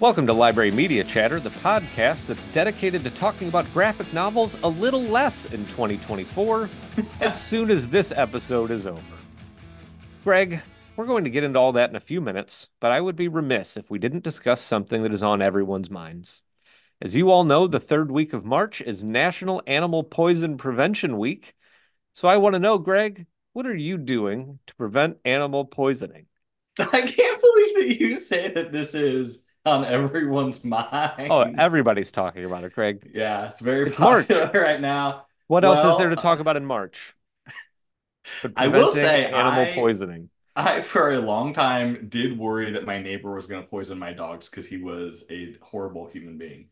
Welcome to Library Media Chatter, the podcast that's dedicated to talking about graphic novels a little less in 2024 as soon as this episode is over. Greg, we're going to get into all that in a few minutes, but I would be remiss if we didn't discuss something that is on everyone's minds. As you all know, the third week of March is National Animal Poison Prevention Week. So I want to know, Greg, what are you doing to prevent animal poisoning? I can't believe that you say that this is on everyone's mind. Oh, everybody's talking about it, Craig. Yeah, it's very It's popular March. right now. What else is there to talk about in March? I will say animal I- poisoning. I, for a long time, did worry that my neighbor was going to poison my dogs because he was a horrible human being.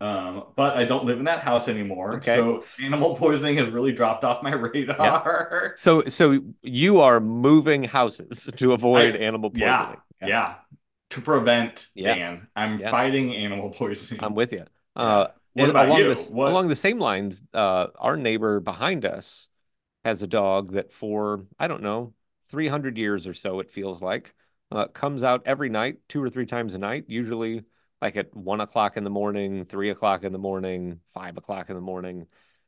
Um, but I don't live in that house anymore, Okay. so animal poisoning has really dropped off my radar. So, so you are moving houses to avoid I- animal Yeah, poisoning. yeah, To prevent Yeah. Dan, I'm Yeah. fighting animal poisoning. I'm with you. Uh, What about along you? This, Along the same lines, uh, our neighbor behind us has a dog that for, I don't know, 300 years or so, it feels like, uh, comes out every night, two or three times a night, usually like at one o'clock in the morning, three o'clock in the morning, five o'clock in the morning.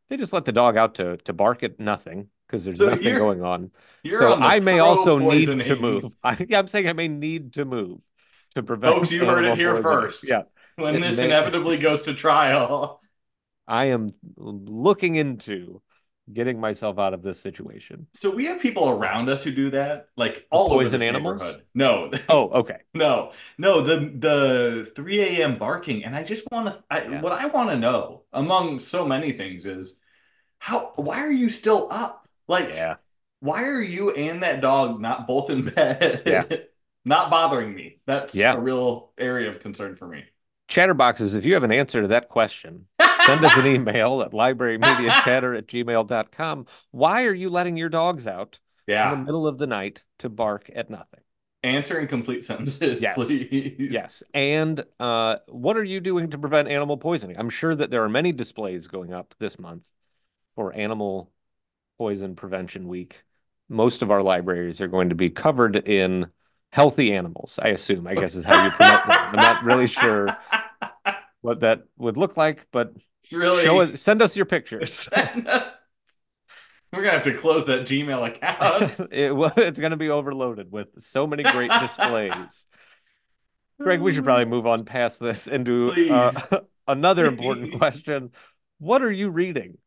They just let the dog out to to bark at nothing because there's So nothing going on. So on I may also need to move. I, yeah, I'm saying I may need to move to prevent. Folks, you heard it here first. Yeah, when this inevitably goes to trial. I am looking into getting myself out of this situation. So we have people around us who do that, like all poison over animals? neighborhood. No, Oh, okay. no, no. The the 3 a.m. barking, and I just want to. I, Yeah. What I want to know, among so many things, is how. Why are you still up? Like, Yeah. why are you and that dog not both in bed? Yeah. not bothering me. That's Yeah. a real area of concern for me. Chatterboxes, if you have an answer to that question, send us an email at librarymediachatter at gmail.com. Why are you letting your dogs out yeah. in the middle of the night to bark at nothing? Answer in complete sentences, Yes. please. Yes. And uh, what are you doing to prevent animal poisoning? I'm sure that there are many displays going up this month for Animal Poison Prevention Week. Most of our libraries are going to be covered in healthy animals, I assume, I guess is how you promote them. I'm not really sure what that would look like, but really. show us, send us your pictures. We're gonna have to close that Gmail account. it, wa- it's going to be overloaded with so many great displays. Greg, we should probably move on past this into uh, another important question. What are you reading?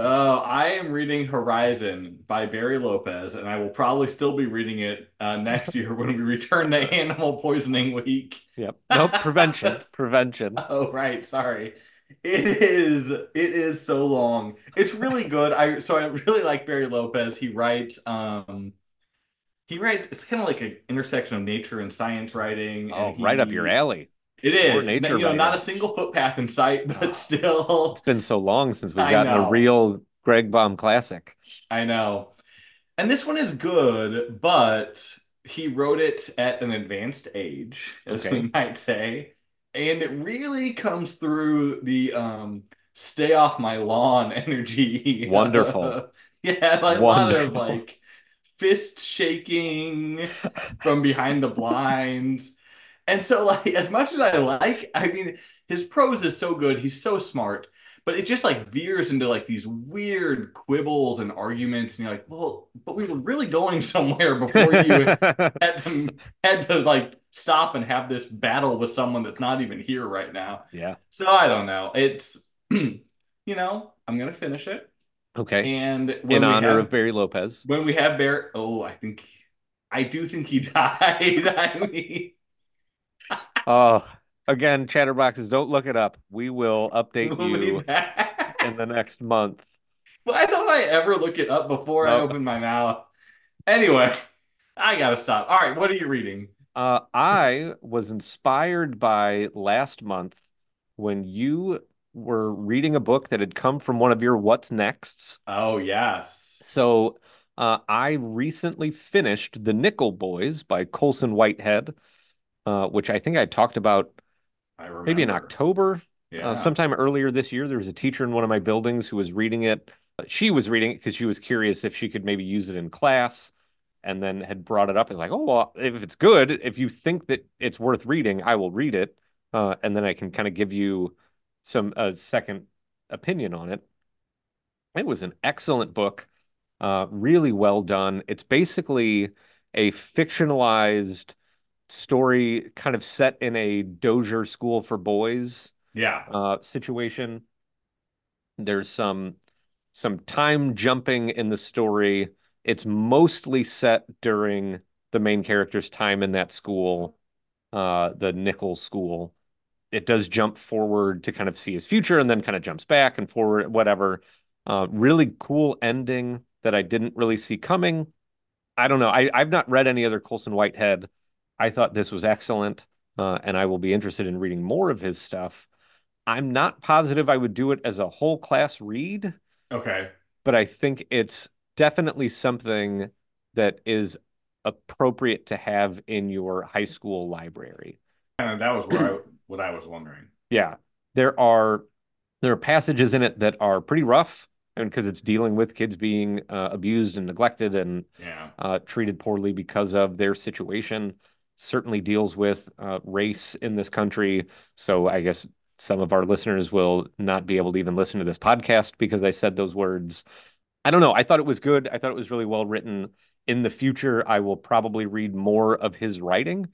Oh, I am reading Horizon by Barry Lopez, and I will probably still be reading it uh, next year when we return to Animal Poisoning Week. Yep. Nope. Prevention. Prevention. Oh, right. Sorry. It is it is so long. It's really good. I so I really like Barry Lopez. He writes um he writes it's kind of like an intersection of nature and science writing. Oh, and right up your alley. It is. nature you know, not a single footpath in sight, but Oh. still It's been so long since we've gotten a real Greg Baum classic. I know. And this one is good, but he wrote it at an advanced age, as Okay. we might say. And it really comes through the um stay off my lawn energy. Wonderful. yeah, like a lot of Wonderful. like fist shaking from behind the blinds. And so like as much as I like, I mean, his prose is so good, he's so smart, but it just like veers into like these weird quibbles and arguments, and you're like, well, but we were really going somewhere before you had to had to like stop and have this battle with someone that's not even here right now. yeah. So I don't know. It's you know, I'm gonna finish it. Okay. And In honor have, of Barry Lopez. when we have Bear, oh, I think I do think he died. I mean, Oh, again, chatterboxes, don't look it up. We will update you back. in the next month. Why don't I ever look it up before I open my mouth? Anyway, I gotta stop. All right, what are you reading? Uh, I was inspired by last month when you were reading a book that had come from one of your What's Nexts. Oh yes. So uh, I recently finished The Nickel Boys by Colson Whitehead, uh, which I think I talked about I maybe in October, Yeah. uh, sometime earlier this year. There was a teacher in one of my buildings who was reading it. She was reading it because she was curious if she could maybe use it in class and then had brought it up as like, oh, well, if it's good, if you think that it's worth reading, I will read it. uh, and then I can kind of give you some a second opinion on it. It was an excellent book, uh, really well done. It's basically a fictionalized story, kind of set in a Dozier school for boys Yeah. uh, situation. There's some some time jumping in the story. It's mostly set during the main character's time in that school, uh, the Nichols school. It does jump forward to kind of see his future and then kind of jumps back and forward, whatever. Uh, really cool ending that I didn't really see coming. I don't know. I, I've not read any other Colson Whitehead. I thought this was excellent, uh, and I will be interested in reading more of his stuff. I'm not positive I would do it as a whole class read, Okay. but I think it's definitely something that is appropriate to have in your high school library. And that was where I, what I was wondering. Yeah, there are there are passages in it that are pretty rough, and because it's dealing with kids being uh, abused and neglected and Yeah. uh, treated poorly because of their situation. Certainly deals with uh, race in this country. So I guess some of our listeners will not be able to even listen to this podcast because I said those words. I don't know. I thought it was good. I thought it was really well written. In the future, I will probably read more of his writing.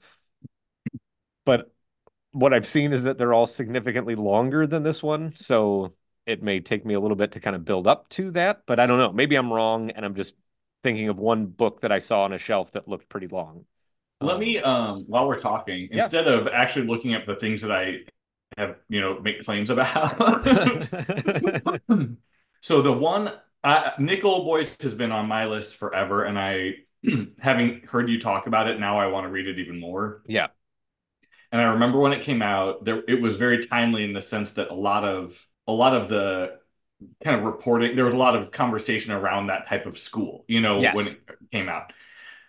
But what I've seen is that they're all significantly longer than this one. So it may take me a little bit to kind of build up to that. But I don't know. Maybe I'm wrong and I'm just thinking of one book that I saw on a shelf that looked pretty long. Let Um, me, um, while we're talking, Yeah. instead of actually looking up the things that I have, you know, make claims about. so the one, uh, Nickel Boys has been on my list forever, and I, having heard you talk about it, now I want to read it even more. yeah. And I remember when it came out, there it was very timely in the sense that a lot of a lot of the kind of reporting, there was a lot of conversation around that type of school, you know, Yes. when it came out.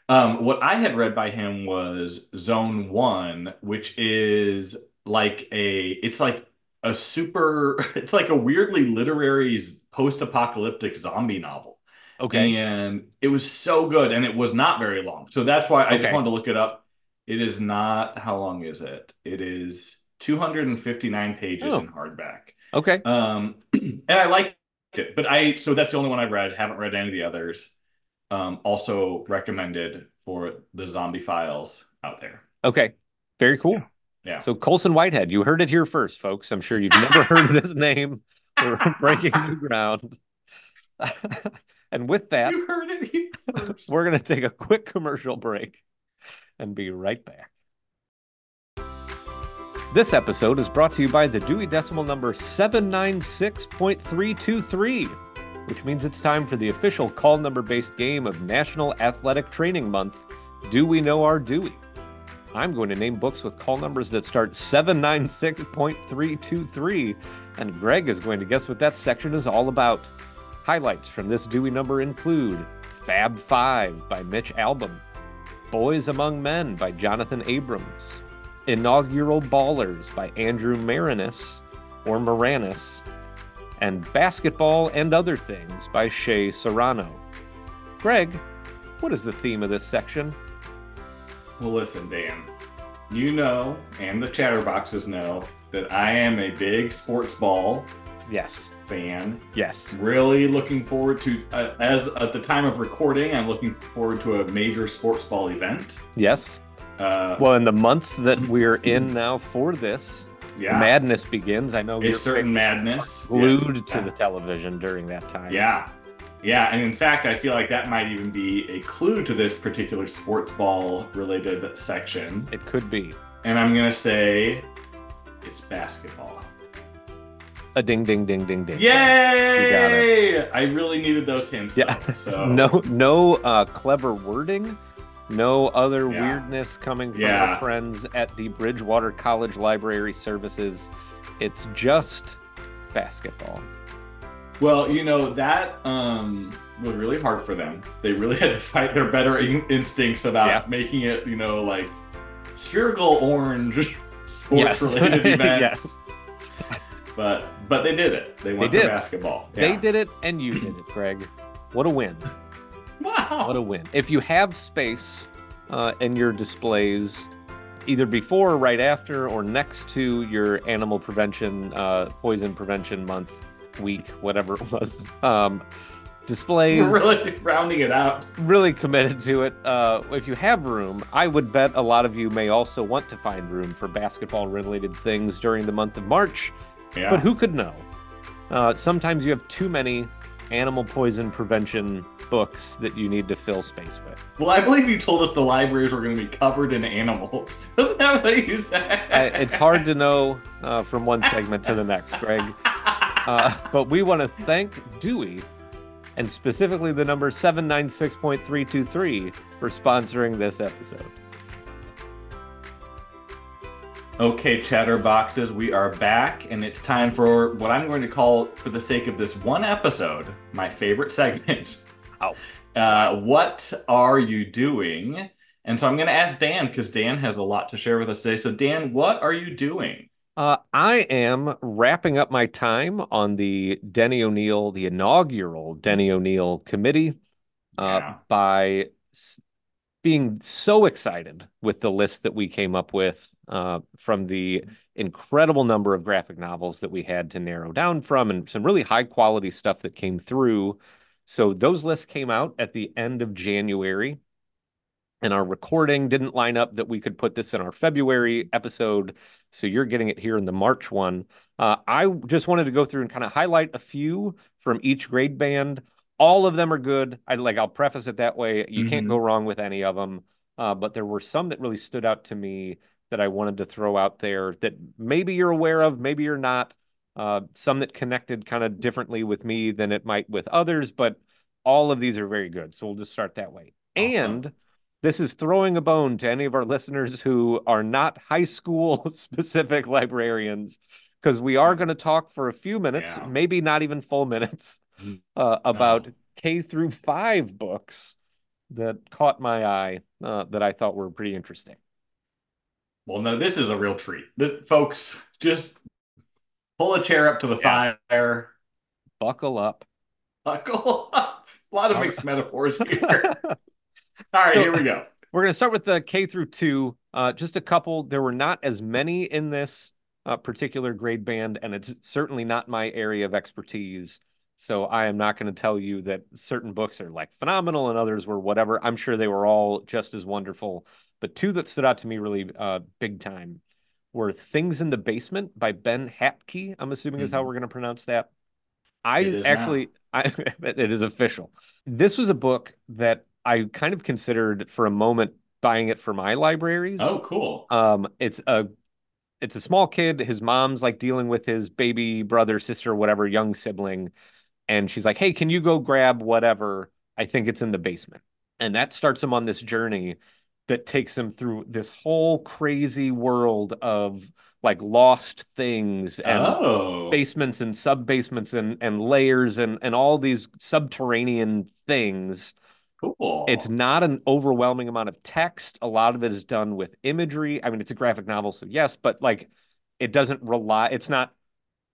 Um, what I had read by him was Zone One, which is like a, it's like a super, it's like a weirdly literary post-apocalyptic zombie novel. Okay. And it was so good, and it was not very long. So that's why I just wanted to look it up. It is not, how long is it? It is 259 pages Oh. in hardback. Okay. Um, and I liked it, but I, so that's the only one I've read. Haven't read any of the others. Um, also recommended for the zombie files out there. Okay. Very cool. Yeah. So Colson Whitehead, you heard it here first, folks. I'm sure you've never heard of his name. We're breaking new ground. and with that, You heard it here first. we're going to take a quick commercial break and be right back. This episode is brought to you by the Dewey Decimal number 796.323, which means it's time for the official call number based game of National Athletic Training Month, Do We Know Our Dewey? I'm going to name books with call numbers that start 796.323, and Greg is going to guess what that section is all about. Highlights from this Dewey number include Fab Five by Mitch Albom, Boys Among Men by Jonathan Abrams, Inaugural Ballers by Andrew Marinus or Moranis, and Basketball and Other Things by Shea Serrano. Greg, what is the theme of this section? Well, listen, Dan, you know, and the chatterboxes know that I am a big sports ball Yes, fan. yes. Really looking forward to, uh, as at the time of recording, I'm looking forward to a major sports ball event. Yes. Uh, Well, in the month that we're in now for this, yeah, madness begins. I know a your certain madness glued Yeah. to the television during that time. Yeah. Yeah, and in fact, I feel like that might even be a clue to this particular sports ball related section. It could be And I'm going to say it's basketball. a ding, ding, ding, ding, ding. Yay! I really needed those hints. Yeah. though, so No, no uh, clever wording. No other Yeah. weirdness coming from Yeah. our friends at the Bridgewater College Library Services. It's just basketball. Well, you know, that um was really hard for them. They really had to fight their better in- instincts about Yeah. making it, you know, like spherical orange sports Yes. related events. Yes. But but they did it. They went did. for basketball. They did it, and you did it, Greg. What a win! Wow. What a win! If you have space uh, in your displays, either before or right after or next to your animal prevention, uh, poison prevention month, week, whatever it was. Um, displays. really rounding it out. Really committed to it. Uh, if you have room, I would bet a lot of you may also want to find room for basketball related things during the month of March. Yeah. But who could know? Uh, sometimes you have too many animal poison prevention books that you need to fill space with. Well, I believe you told us the libraries were going to be covered in animals. Isn't that what you said? I, it's hard to know uh, from one segment to the next, Greg. Uh, but we want to thank Dewey and specifically the number 796.323 for sponsoring this episode. Okay, chatterboxes, we are back, and it's time for what I'm going to call, for the sake of this one episode, my favorite segment. Oh. Uh, what are you doing? And so I'm going to ask Dan because Dan has a lot to share with us today. So, Dan, what are you doing? Uh, I am wrapping up my time on the Denny O'Neil, the inaugural Denny O'Neil committee, uh, Yeah. by s- being so excited with the list that we came up with uh, from the incredible number of graphic novels that we had to narrow down from, and some really high quality stuff that came through. So those lists came out at the end of January and our recording didn't line up that we could put this in our February episode. So you're getting it here in the March one. Uh, I just wanted to go through and kind of highlight a few from each grade band. All of them are good. I like. I'll preface it that way. You can't Mhm. go wrong with any of them. Uh, but there were some that really stood out to me that I wanted to throw out there that maybe you're aware of, maybe you're not. Uh, some that connected kind of differently with me than it might with others, but all of these are very good. So we'll just start that way. Awesome. And this is throwing a bone to any of our listeners who are not high school specific librarians, because we are going to talk for a few minutes, Yeah. maybe not even full minutes, Mm, uh, about no. K through five books that caught my eye uh, that I thought were pretty interesting. Well, no, this is a real treat. This, folks, just pull a chair up to the Yeah. fire, Buckle up. buckle up. A lot of mixed metaphors here. All right, So- here we go. We're going to start with the K through two. Uh, just a couple. There were not as many in this uh, particular grade band, and it's certainly not my area of expertise. So I am not going to tell you that certain books are like phenomenal and others were whatever. I'm sure they were all just as wonderful. But two that stood out to me really uh, big time were Things in the Basement by Ben Hatke. I'm assuming is how Mhm. we're going to pronounce that. I It is now. actually, I, it is official. This was a book that I kind of considered for a moment buying it for my libraries. Oh, cool. Um, it's a it's a small kid. His mom's like dealing with his baby brother, sister, whatever, young sibling, and she's like, "Hey, can you go grab whatever? I think it's in the basement." And that starts him on this journey that takes him through this whole crazy world of like lost things and oh, basements and sub basements and and layers and and all these subterranean things. cool. It's not an overwhelming amount of text. A lot of it is done with imagery. I mean, it's a graphic novel, so yes, but like it doesn't rely, it's not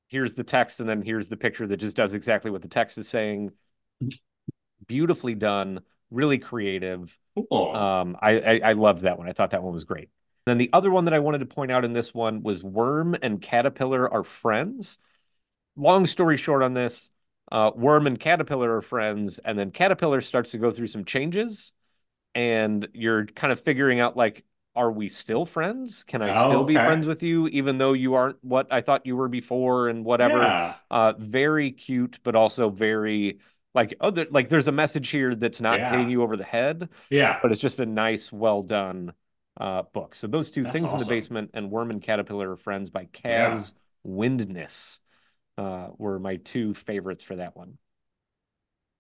here's the text and then here's the picture that just does exactly what the text is saying. Mm-hmm. Beautifully done, really creative. cool. Um, I, I I loved that one. I thought that one was great. then the other one that I wanted to point out in this one was Worm and Caterpillar are friends. Long story short on this, uh, Worm and Caterpillar are friends, and then Caterpillar starts to go through some changes, and you're kind of figuring out like, are we still friends? Can I Oh, still be okay. friends with you, even though you aren't what I thought you were before, and whatever. Yeah. Uh, very cute, but also very like oh, there, like there's a message here that's not Yeah. hitting you over the head Yeah. but it's just a nice, well done uh, book. So those two That's things in the basement and Worm and Caterpillar are friends by Yeah. Kaz Windness uh, were my two favorites for that one.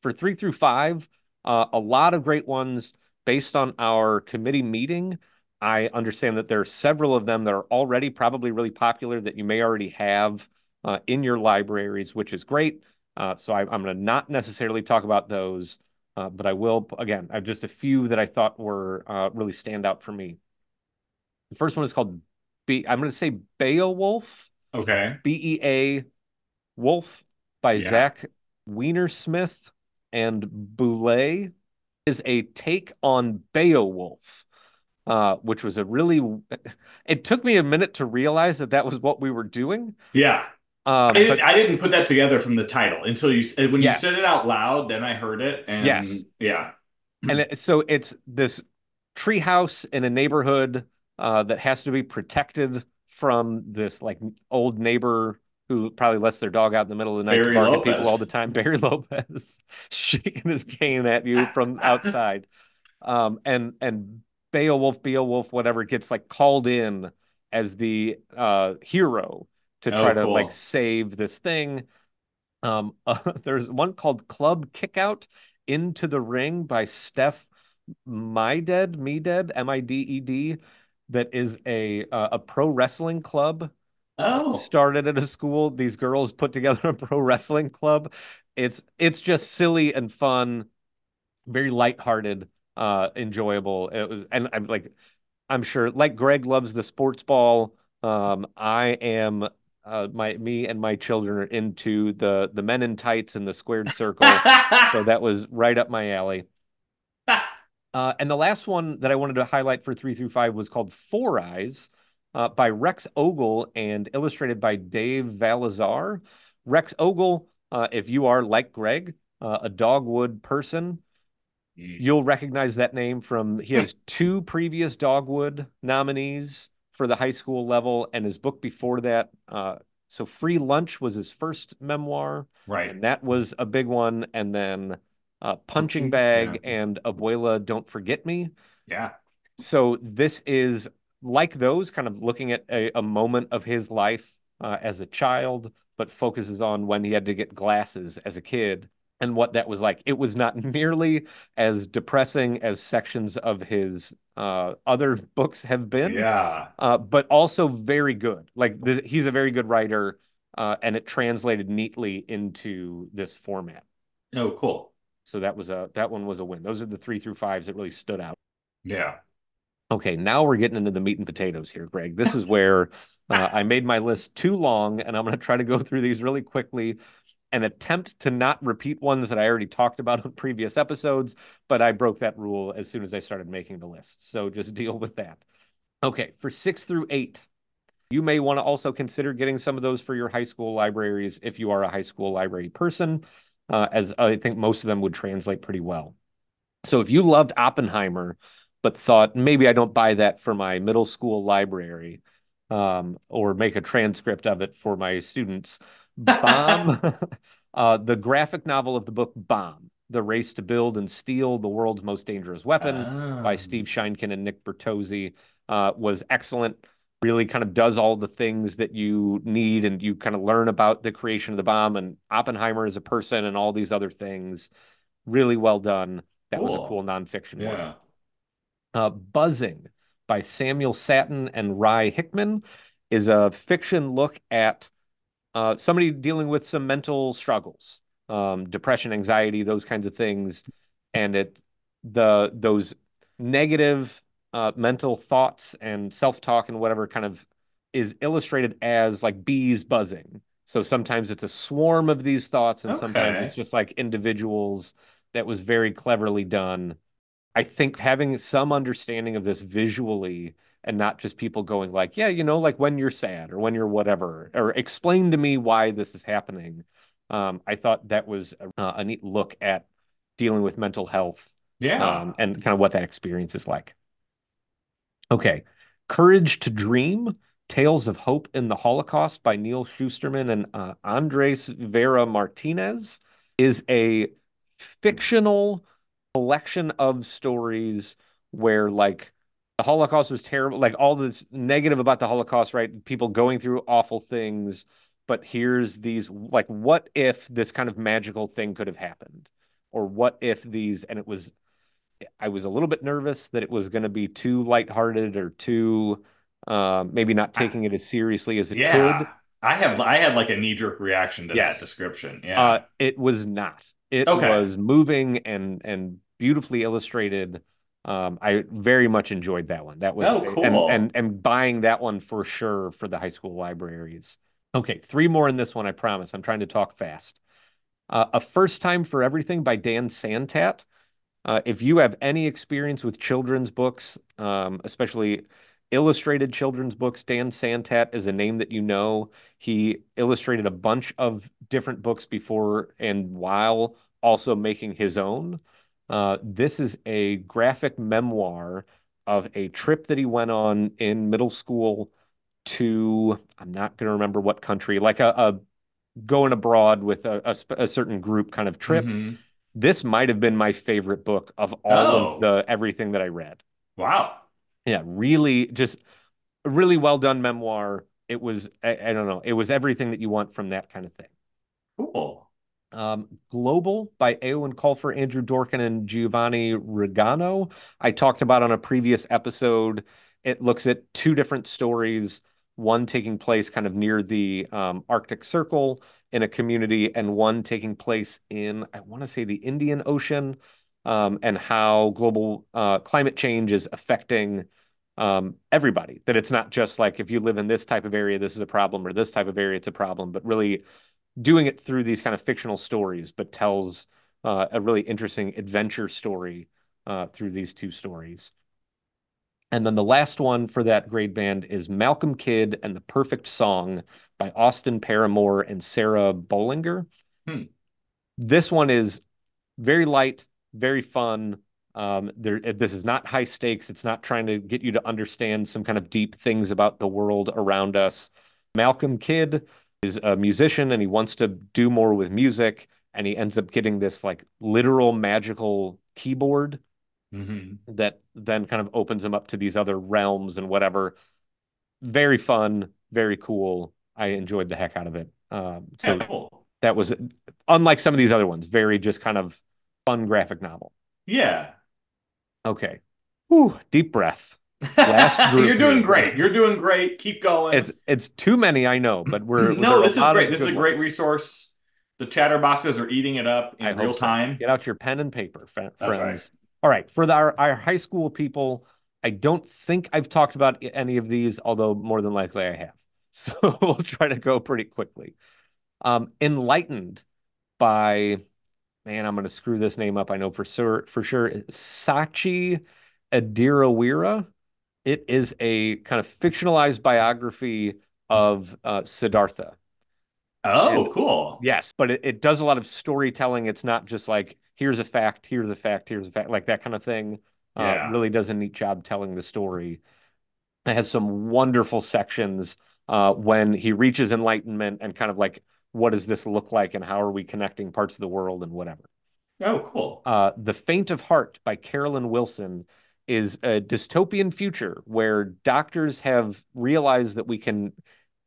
For three through five, uh, a lot of great ones based on our committee meeting. I understand that there are several of them that are already probably really popular that you may already have uh, in your libraries, which is great. Uh, so I, I'm going to not necessarily talk about those, uh, but I will, again, I have just a few that I thought were uh, really stand out for me. The first one is called Be I'm going to say Beowulf, Okay. B E A Wolf by Yeah. Zach Weinersmith and Boulet is a take on Beowulf. uh, which was a really. It took me a minute to realize that that was what we were doing. Yeah. Um, I didn't, but I didn't put that together from the title until you when Yes. you said it out loud. Then I heard it, and Yes. yeah, and it, so it's this treehouse in a neighborhood uh, that has to be protected from this like old neighbor who probably lets their dog out in the middle of the night Barry to bark at people all the time. Barry Lopez shaking his cane at you from outside, um, and and Beowulf, Beowulf, whatever gets like called in as the uh, hero to Oh, try to cool. like save this thing. Um, there's one called Club Kickout into the Ring by Steph My Dead, Me Dead, M I D E D, that is a uh, a pro wrestling club oh, started at a school. These girls put together a pro wrestling club. It's it's just silly and fun, very lighthearted, uh, enjoyable. It was, and I'm like, I'm sure, like Greg loves the sports ball. Um, I am. Uh, my me and my children are into the the men in tights and the squared circle. So that was right up my alley. Uh, and the last one that I wanted to highlight for three through five was called Four Eyes uh, by Rex Ogle and illustrated by Dave Valeza. Rex Ogle, uh, if you are like Greg, uh, a dogwood person, you'll recognize that name from he has two previous dogwood nominees for the high school level and his book before that uh, so free lunch was his first memoir right. and that was a big one and then uh, punching bag yeah. and abuela don't forget me Yeah. so this is like those kind of looking at a, a moment of his life uh, as a child but focuses on when he had to get glasses as a kid and what that was like it was not nearly as depressing as sections of his uh, other books have been Yeah. uh, but also very good. Like the, he's a very good writer, uh, and it translated neatly into this format. Oh, cool. So that was a that one was a win. Those are the three through fives that really stood out. Yeah. Okay, now we're getting into the meat and potatoes here, Greg. This is where uh, I made my list too long, and I'm going to try to go through these really quickly and attempt to not repeat ones that I already talked about on previous episodes. But I broke that rule as soon as I started making the list. So just deal with that. Okay, for six through eight, you may want to also consider getting some of those for your high school libraries if you are a high school library person, uh, as I think most of them would translate pretty well. So if you loved Oppenheimer, but thought maybe I don't buy that for my middle school library, um, or make a transcript of it for my students, Bomb, uh, the graphic novel of the book Bomb, The Race to Build and Steal the World's Most Dangerous Weapon by Ah. Steve Sheinkin and Nick Bertozzi, uh, was excellent. Really kind of does all the things that you need, and you kind of learn about the creation of the bomb and Oppenheimer as a person and all these other things. Really well done. That was a Cool. cool nonfiction one. Yeah. Uh, Buzzing by Samuel Sattin and Rye Hickman is a fiction look at uh, somebody dealing with some mental struggles, um, depression, anxiety, those kinds of things, and it the those negative uh, mental thoughts and self-talk and whatever kind of is illustrated as like bees buzzing. So sometimes it's a swarm of these thoughts, and sometimes it's just like individuals. That was very cleverly done. I think having some understanding of this visually and not just people going like, yeah, you know, like when you're sad or when you're whatever, or explain to me why this is happening. Um, I thought that was a, uh, a neat look at dealing with mental health Yeah. um, and kind of what that experience is like. Okay. Courage to Dream Tales of Hope in the Holocaust by Neal Shusterman and uh, Andres Vera Martinez is a fictional collection of stories where, like, the Holocaust was terrible, like, all this negative about the Holocaust, right? People going through awful things. But here's these, like, what if this kind of magical thing could have happened? Or what if these, and it was I was a little bit nervous that it was going to be too lighthearted or too uh, maybe not taking it as seriously as it yeah. could. I have I had like a knee jerk reaction to Yes. that description. Yeah. Uh, it was not. It Okay. was moving and and beautifully illustrated. Um, I very much enjoyed that one. That was Oh, and cool. and and buying that one for sure for the high school libraries. Okay, three more in this one. I promise. I'm trying to talk fast. Uh, a first time for everything by Dan Santat. Uh, if you have any experience with children's books, um, especially illustrated children's books, Dan Santat is a name that you know. He illustrated a bunch of different books before and while also making his own. Uh, this is a graphic memoir of a trip that he went on in middle school to, I'm not going to remember what country, like a, a going abroad with a, a, a, certain group kind of trip. Mm-hmm. This might have been my favorite book of all oh. of the everything that I read. Wow. Yeah, really just really well done memoir. It was, I, I don't know, it was everything that you want from that kind of thing. Cool. Um, Global by Eoin Colfer, Andrew Donkin, and Giovanni Rigano. I talked about on a previous episode. It looks at two different stories, one taking place kind of near the um, Arctic Circle in a community, and one taking place in, I want to say, the Indian Ocean, um, and how global uh, climate change is affecting um, everybody. That it's not just like if you live in this type of area, this is a problem, or this type of area, it's a problem, but really doing it through these kind of fictional stories, but tells uh, a really interesting adventure story uh, through these two stories. And then the last one for that grade band is Malcolm Kidd and the Perfect Song by Austin Paramore and Sarah Bollinger. Hmm. This one is very light, very fun. Um, there, this is not high stakes. It's not trying to get you to understand some kind of deep things about the world around us. Malcolm Kidd is a musician and he wants to do more with music and he ends up getting this like literal magical keyboard mm-hmm. that then kind of opens him up to these other realms and whatever. Very fun very cool. I enjoyed the heck out of it. Um, so yeah, cool. that was unlike some of these other ones very just kind of fun graphic novel. Yeah. Okay. Whew, deep breath Last You're doing great. You're doing great. Keep going. It's it's too many, I know, but we're no. This is great. This is a great ones. resource. The chatterboxes are eating it up in I real time. So. Get out your pen and paper, friends. Right. All right, for the, our, our high school people, I don't think I've talked about any of these, although more than likely I have. So we'll try to go pretty quickly. Um, Enlightened by man, I'm going to screw this name up. I know for sure. For sure, Sachi Ediriweera. It is a kind of fictionalized biography of uh, Siddhartha. Oh, and, cool. Yes, but it, it does a lot of storytelling. It's not just like here's a fact, here's a fact, here's a fact, like that kind of thing. Uh, yeah. really does a neat job telling the story. It has some wonderful sections uh, when he reaches enlightenment and kind of like what does this look like and how are we connecting parts of the world and whatever. Oh, cool. Uh, the Faint of Heart by Carolyn Wilson is a dystopian future where doctors have realized that we can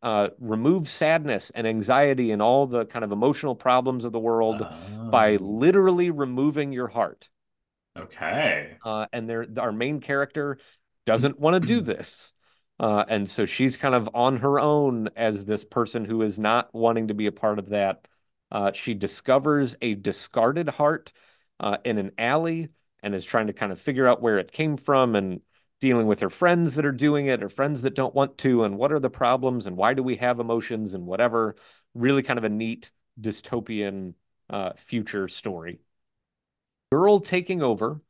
uh, remove sadness and anxiety and all the kind of emotional problems of the world oh. by literally removing your heart. Okay. Uh, and there, our main character doesn't want to do this. Uh, and so she's kind of on her own as this person who is not wanting to be a part of that. Uh, she discovers a discarded heart uh, in an alley and is trying to kind of figure out where it came from and dealing with her friends that are doing it or friends that don't want to and what are the problems and why do we have emotions and whatever really kind of a neat dystopian uh, future story girl taking over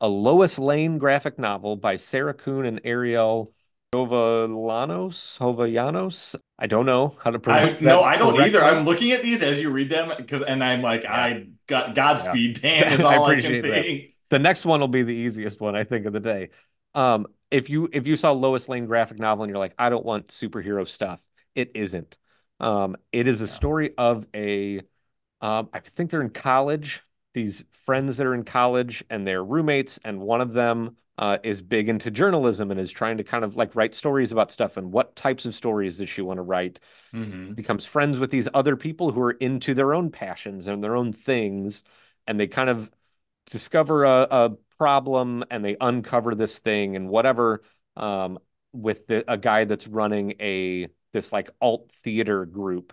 a lois lane graphic novel by sarah kuhn and ariel Jovellanos, Jovellanos. I don't know how to pronounce I, that. No, I don't correctly. either. I'm looking at these as you read them because, and I'm like, yeah. I got Godspeed. Yeah. Dan is all I, I can think. The next one will be the easiest one, I think, of the day. Um, if you if you saw Lois Lane graphic novel and you're like, I don't want superhero stuff, it isn't. Um, it is a story of a, um, I think they're in college. These friends that are in college and they're roommates, and one of them uh, is big into journalism and is trying to kind of like write stories about stuff and what types of stories does she want to write. Mm-hmm. Becomes friends with these other people who are into their own passions and their own things, and they kind of discover a, a problem and they uncover this thing and whatever um, with the, a guy that's running a this like alt theater group.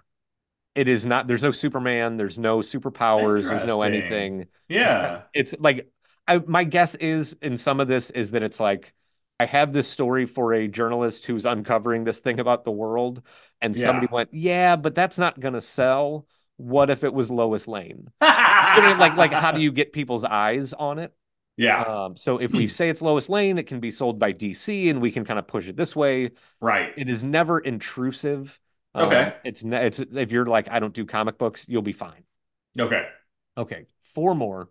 It is not. There's no Superman. There's no superpowers. There's no anything. Yeah, it's, it's like I, my guess is in some of this is that it's like I have this story for a journalist who's uncovering this thing about the world, and yeah. somebody went, "Yeah, but that's not gonna sell." What if it was Lois Lane? you know, like like how do you get people's eyes on it? Yeah. Um, so if we say it's Lois Lane, it can be sold by DC and we can kind of push it this way. Right. It is never intrusive. Um, Okay. It's ne- it's if you're like I don't do comic books, you'll be fine. Okay. Okay, four more.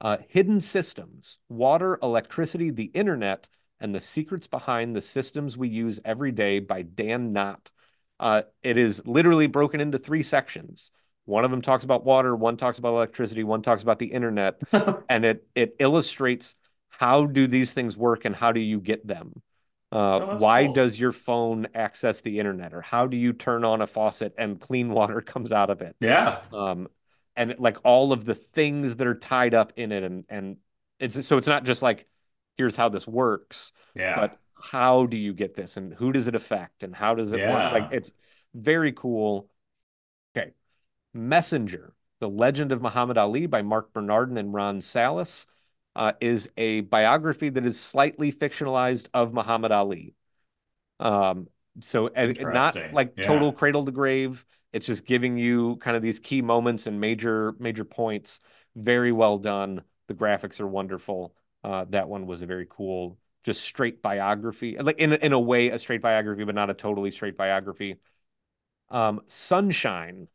Uh, Hidden Systems, Water, Electricity, the Internet, and the Secrets Behind the Systems We Use Every Day by Dan Knott. Uh, it is literally broken into three sections. One of them talks about water, one talks about electricity, one talks about the internet, and it it illustrates how do these things work and how do you get them. Uh, Oh, why cool. does your phone access the internet, or how do you turn on a faucet and clean water comes out of it? Yeah. um and like all of the things that are tied up in it and and it's so it's not just like here's how this works Yeah. but how do you get this and who does it affect and how does it Yeah. work like it's very cool messenger the legend of muhammad ali by mark bernardin and ron salas uh, is a biography that is slightly fictionalized of muhammad ali um so and not like Yeah. total cradle to grave it's just giving you kind of these key moments and major major points. Very well done. The graphics are wonderful. Uh, that one was a very cool, just straight biography, like in in a way a straight biography, but not a totally straight biography. Um, Sunshine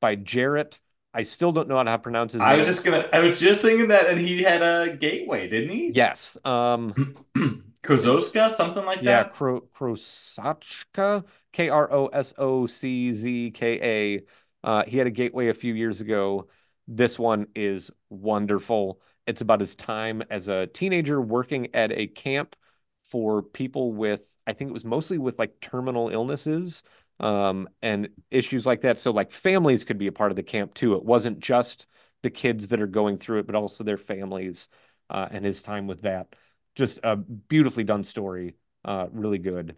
by Jarrett. I still don't know how to pronounce his I name. was just gonna. I was just thinking that, and he had a gateway, didn't he? yes. Um, Kozowska, something like yeah, that. Kro Krosachka, K R O S O C Z K A. Uh, he had a gateway a few years ago. This one is wonderful. It's about his time as a teenager working at a camp for people with, I think it was mostly with like terminal illnesses um, and issues like that. So, like, families could be a part of the camp too. It wasn't just the kids that are going through it, but also their families uh, and his time with that. Just a beautifully done story. Uh, really good.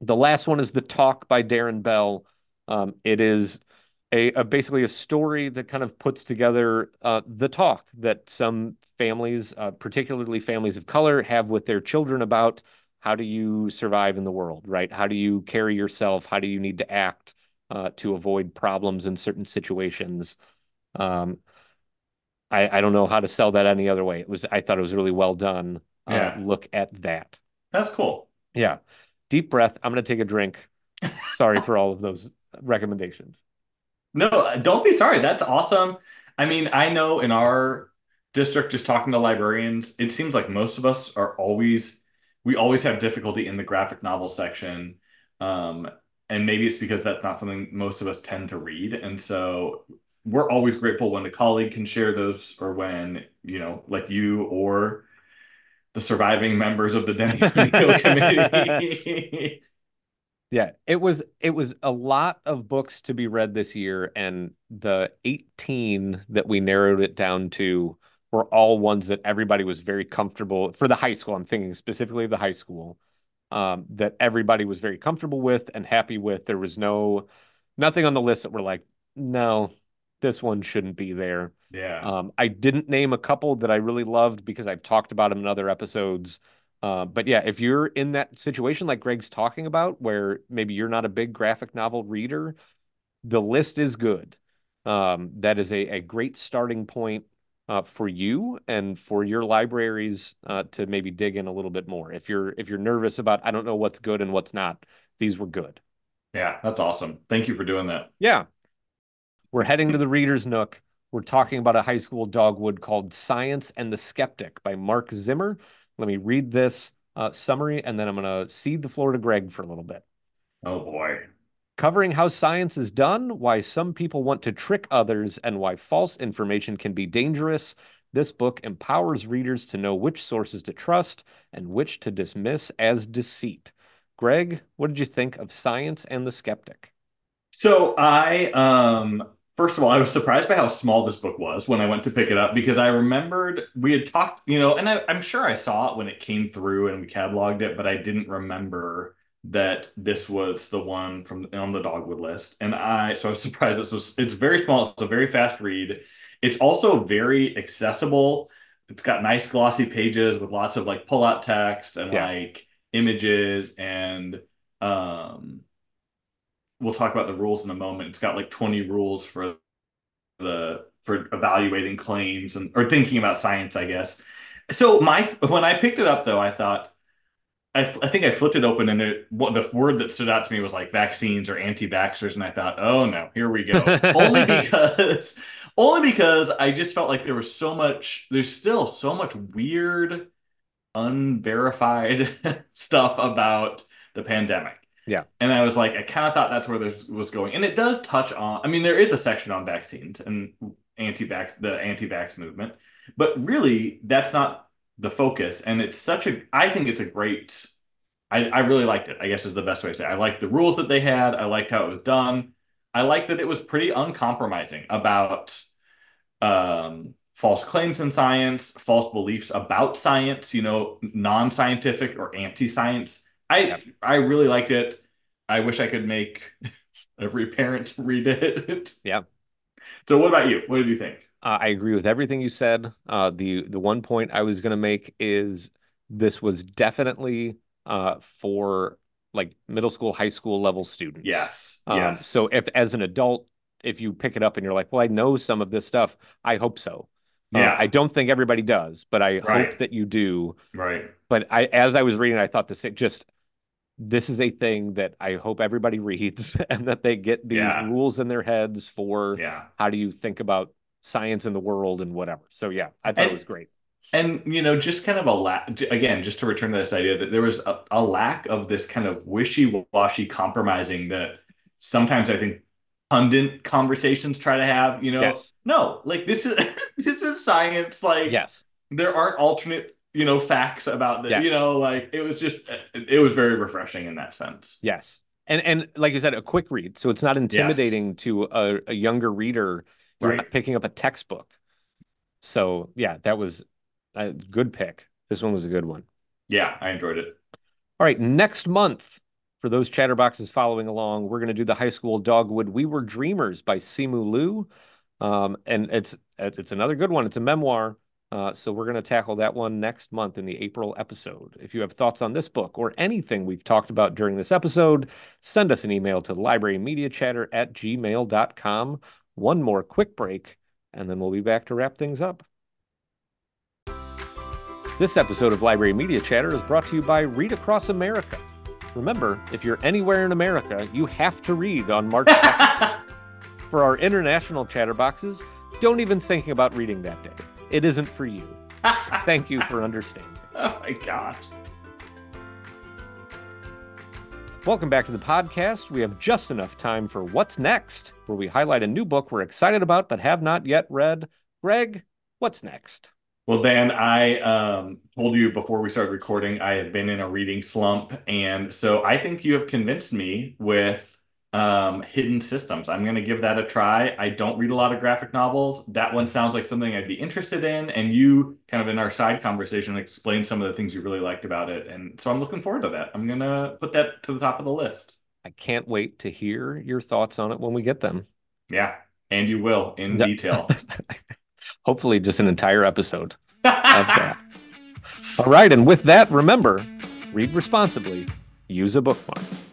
The last one is The Talk by Darrin Bell. Um, it is a, a basically a story that kind of puts together uh, the talk that some families, uh, particularly families of color, have with their children about how do you survive in the world, right? How do you carry yourself? How do you need to act uh, to avoid problems in certain situations? Um, I, I don't know how to sell that any other way. It was I thought it was really well done. Uh, Yeah. look at that. That's cool. Yeah. Deep breath. I'm going to take a drink. Sorry for all of those recommendations. No, don't be sorry. That's awesome. I mean, I know in our district, just talking to librarians, it seems like most of us are always, we always have difficulty in the graphic novel section. Um, and maybe it's because that's not something most of us tend to read. And so we're always grateful when a colleague can share those or when, you know, like you or the surviving members of the Denny committee. Yeah, it was it was a lot of books to be read this year, and the 18 that we narrowed it down to were all ones that everybody was very comfortable for the high school. I'm thinking specifically of the high school, um, that everybody was very comfortable with and happy with. There was no nothing on the list that were like, no, this one shouldn't be there. Yeah. Um, I didn't name a couple that I really loved because I've talked about them in other episodes. Uh, but yeah, if you're in that situation like Greg's talking about, where maybe you're not a big graphic novel reader, the list is good. Um, that is a, a great starting point uh, for you and for your libraries uh, to maybe dig in a little bit more. If you're if you're nervous about I don't know what's good and what's not, these were good. Yeah, that's awesome. Thank you for doing that. Yeah. We're heading to the Reader's Nook. We're talking about a high school dogwood called Science and the Skeptic by Marc Zimmer. Let me read this uh, summary and then I'm going to cede the floor to Greg for a little bit. Oh boy. Covering how science is done, why some people want to trick others, and why false information can be dangerous. This book empowers readers to know which sources to trust and which to dismiss as deceit. Greg, what did you think of Science and the Skeptic? So I um first of all, I was surprised by how small this book was when I went to pick it up because I remembered we had talked, you know, and I, I'm sure I saw it when it came through and we cataloged it, but I didn't remember that this was the one from on the dogwood list. And I so I was surprised this was it's very small, it's a very fast read. It's also very accessible. It's got nice glossy pages with lots of like pull-out text and Yeah. like images and um we'll talk about the rules in a moment. It's got like 20 rules for the for evaluating claims and or thinking about science, I guess. So my when I picked it up though, I thought I, I think I flipped it open and the what the word that stood out to me was like vaccines or anti-vaxxers, and I thought, oh no, here we go. only because only because I just felt like there was so much. There's still so much weird, unverified stuff about the pandemic. Yeah. And I was like, I kind of thought that's where this was going. And it does touch on, I mean, there is a section on vaccines and anti-vax, the anti-vax movement, but really that's not the focus. And it's such a, I think it's a great, I, I really liked it, I guess is the best way to say it. I liked the rules that they had. I liked how it was done. I liked that it was pretty uncompromising about um, false claims in science, false beliefs about science, you know, non-scientific or anti-science. I. I really liked it. I wish I could make every parent read it. Yeah. So what about you? What did you think? Uh, I agree with everything you said. Uh, the the one point I was going to make is this was definitely uh, for like middle school, high school level students. Yes. Um, yes. So if as an adult, if you pick it up and you're like, well, I know some of this stuff, I hope so. Uh, yeah. I don't think everybody does, but I right. hope that you do. Right. But I, as I was reading, I thought this just this is a thing that I hope everybody reads and that they get these yeah. rules in their heads for yeah. how do you think about science in the world and whatever. So yeah, I thought and, it was great. And you know, just kind of a lack again, just to return to this idea that there was a, a lack of this kind of wishy-washy compromising that sometimes I think pundit conversations try to have. You know, yes. no, like this is this is science. Like yes, there aren't alternate you know facts about that. Yes. You know, like it was just it was very refreshing in that sense. Yes. And and like you said, a quick read, so it's not intimidating yes. to a, a younger reader you're right. not picking up a textbook. So yeah, that was a good pick. This one was a good one. Yeah, I enjoyed it. All right, next month for those chatterboxes following along, we're going to do the high school dogwood. We were dreamers by Simu Liu, um, and it's it's another good one. It's a memoir. Uh, so we're going to tackle that one next month in the April episode. If you have thoughts on this book or anything we've talked about during this episode, send us an email to librarymediachatter at gmail.com one more quick break, and then we'll be back to wrap things up. This episode of Library Media Chatter is brought to you by Read Across America. Remember, if you're anywhere in America, you have to read on March 2nd. for our international chatterboxes, don't even think about reading that day. It isn't for you. Thank you for understanding. Oh my gosh. Welcome back to the podcast. We have just enough time for What's Next, where we highlight a new book we're excited about but have not yet read. Greg, what's next? Well, Dan, I um, told you before we started recording, I have been in a reading slump. And so I think you have convinced me with um, Hidden Systems. I'm going to give that a try. I don't read a lot of graphic novels. That one sounds like something I'd be interested in. And you kind of in our side conversation explained some of the things you really liked about it. And so I'm looking forward to that. I'm going to put that to the top of the list. I can't wait to hear your thoughts on it when we get them. Yeah. And you will in detail. Hopefully, just an entire episode of that. All right. And with that, remember read responsibly, use a bookmark.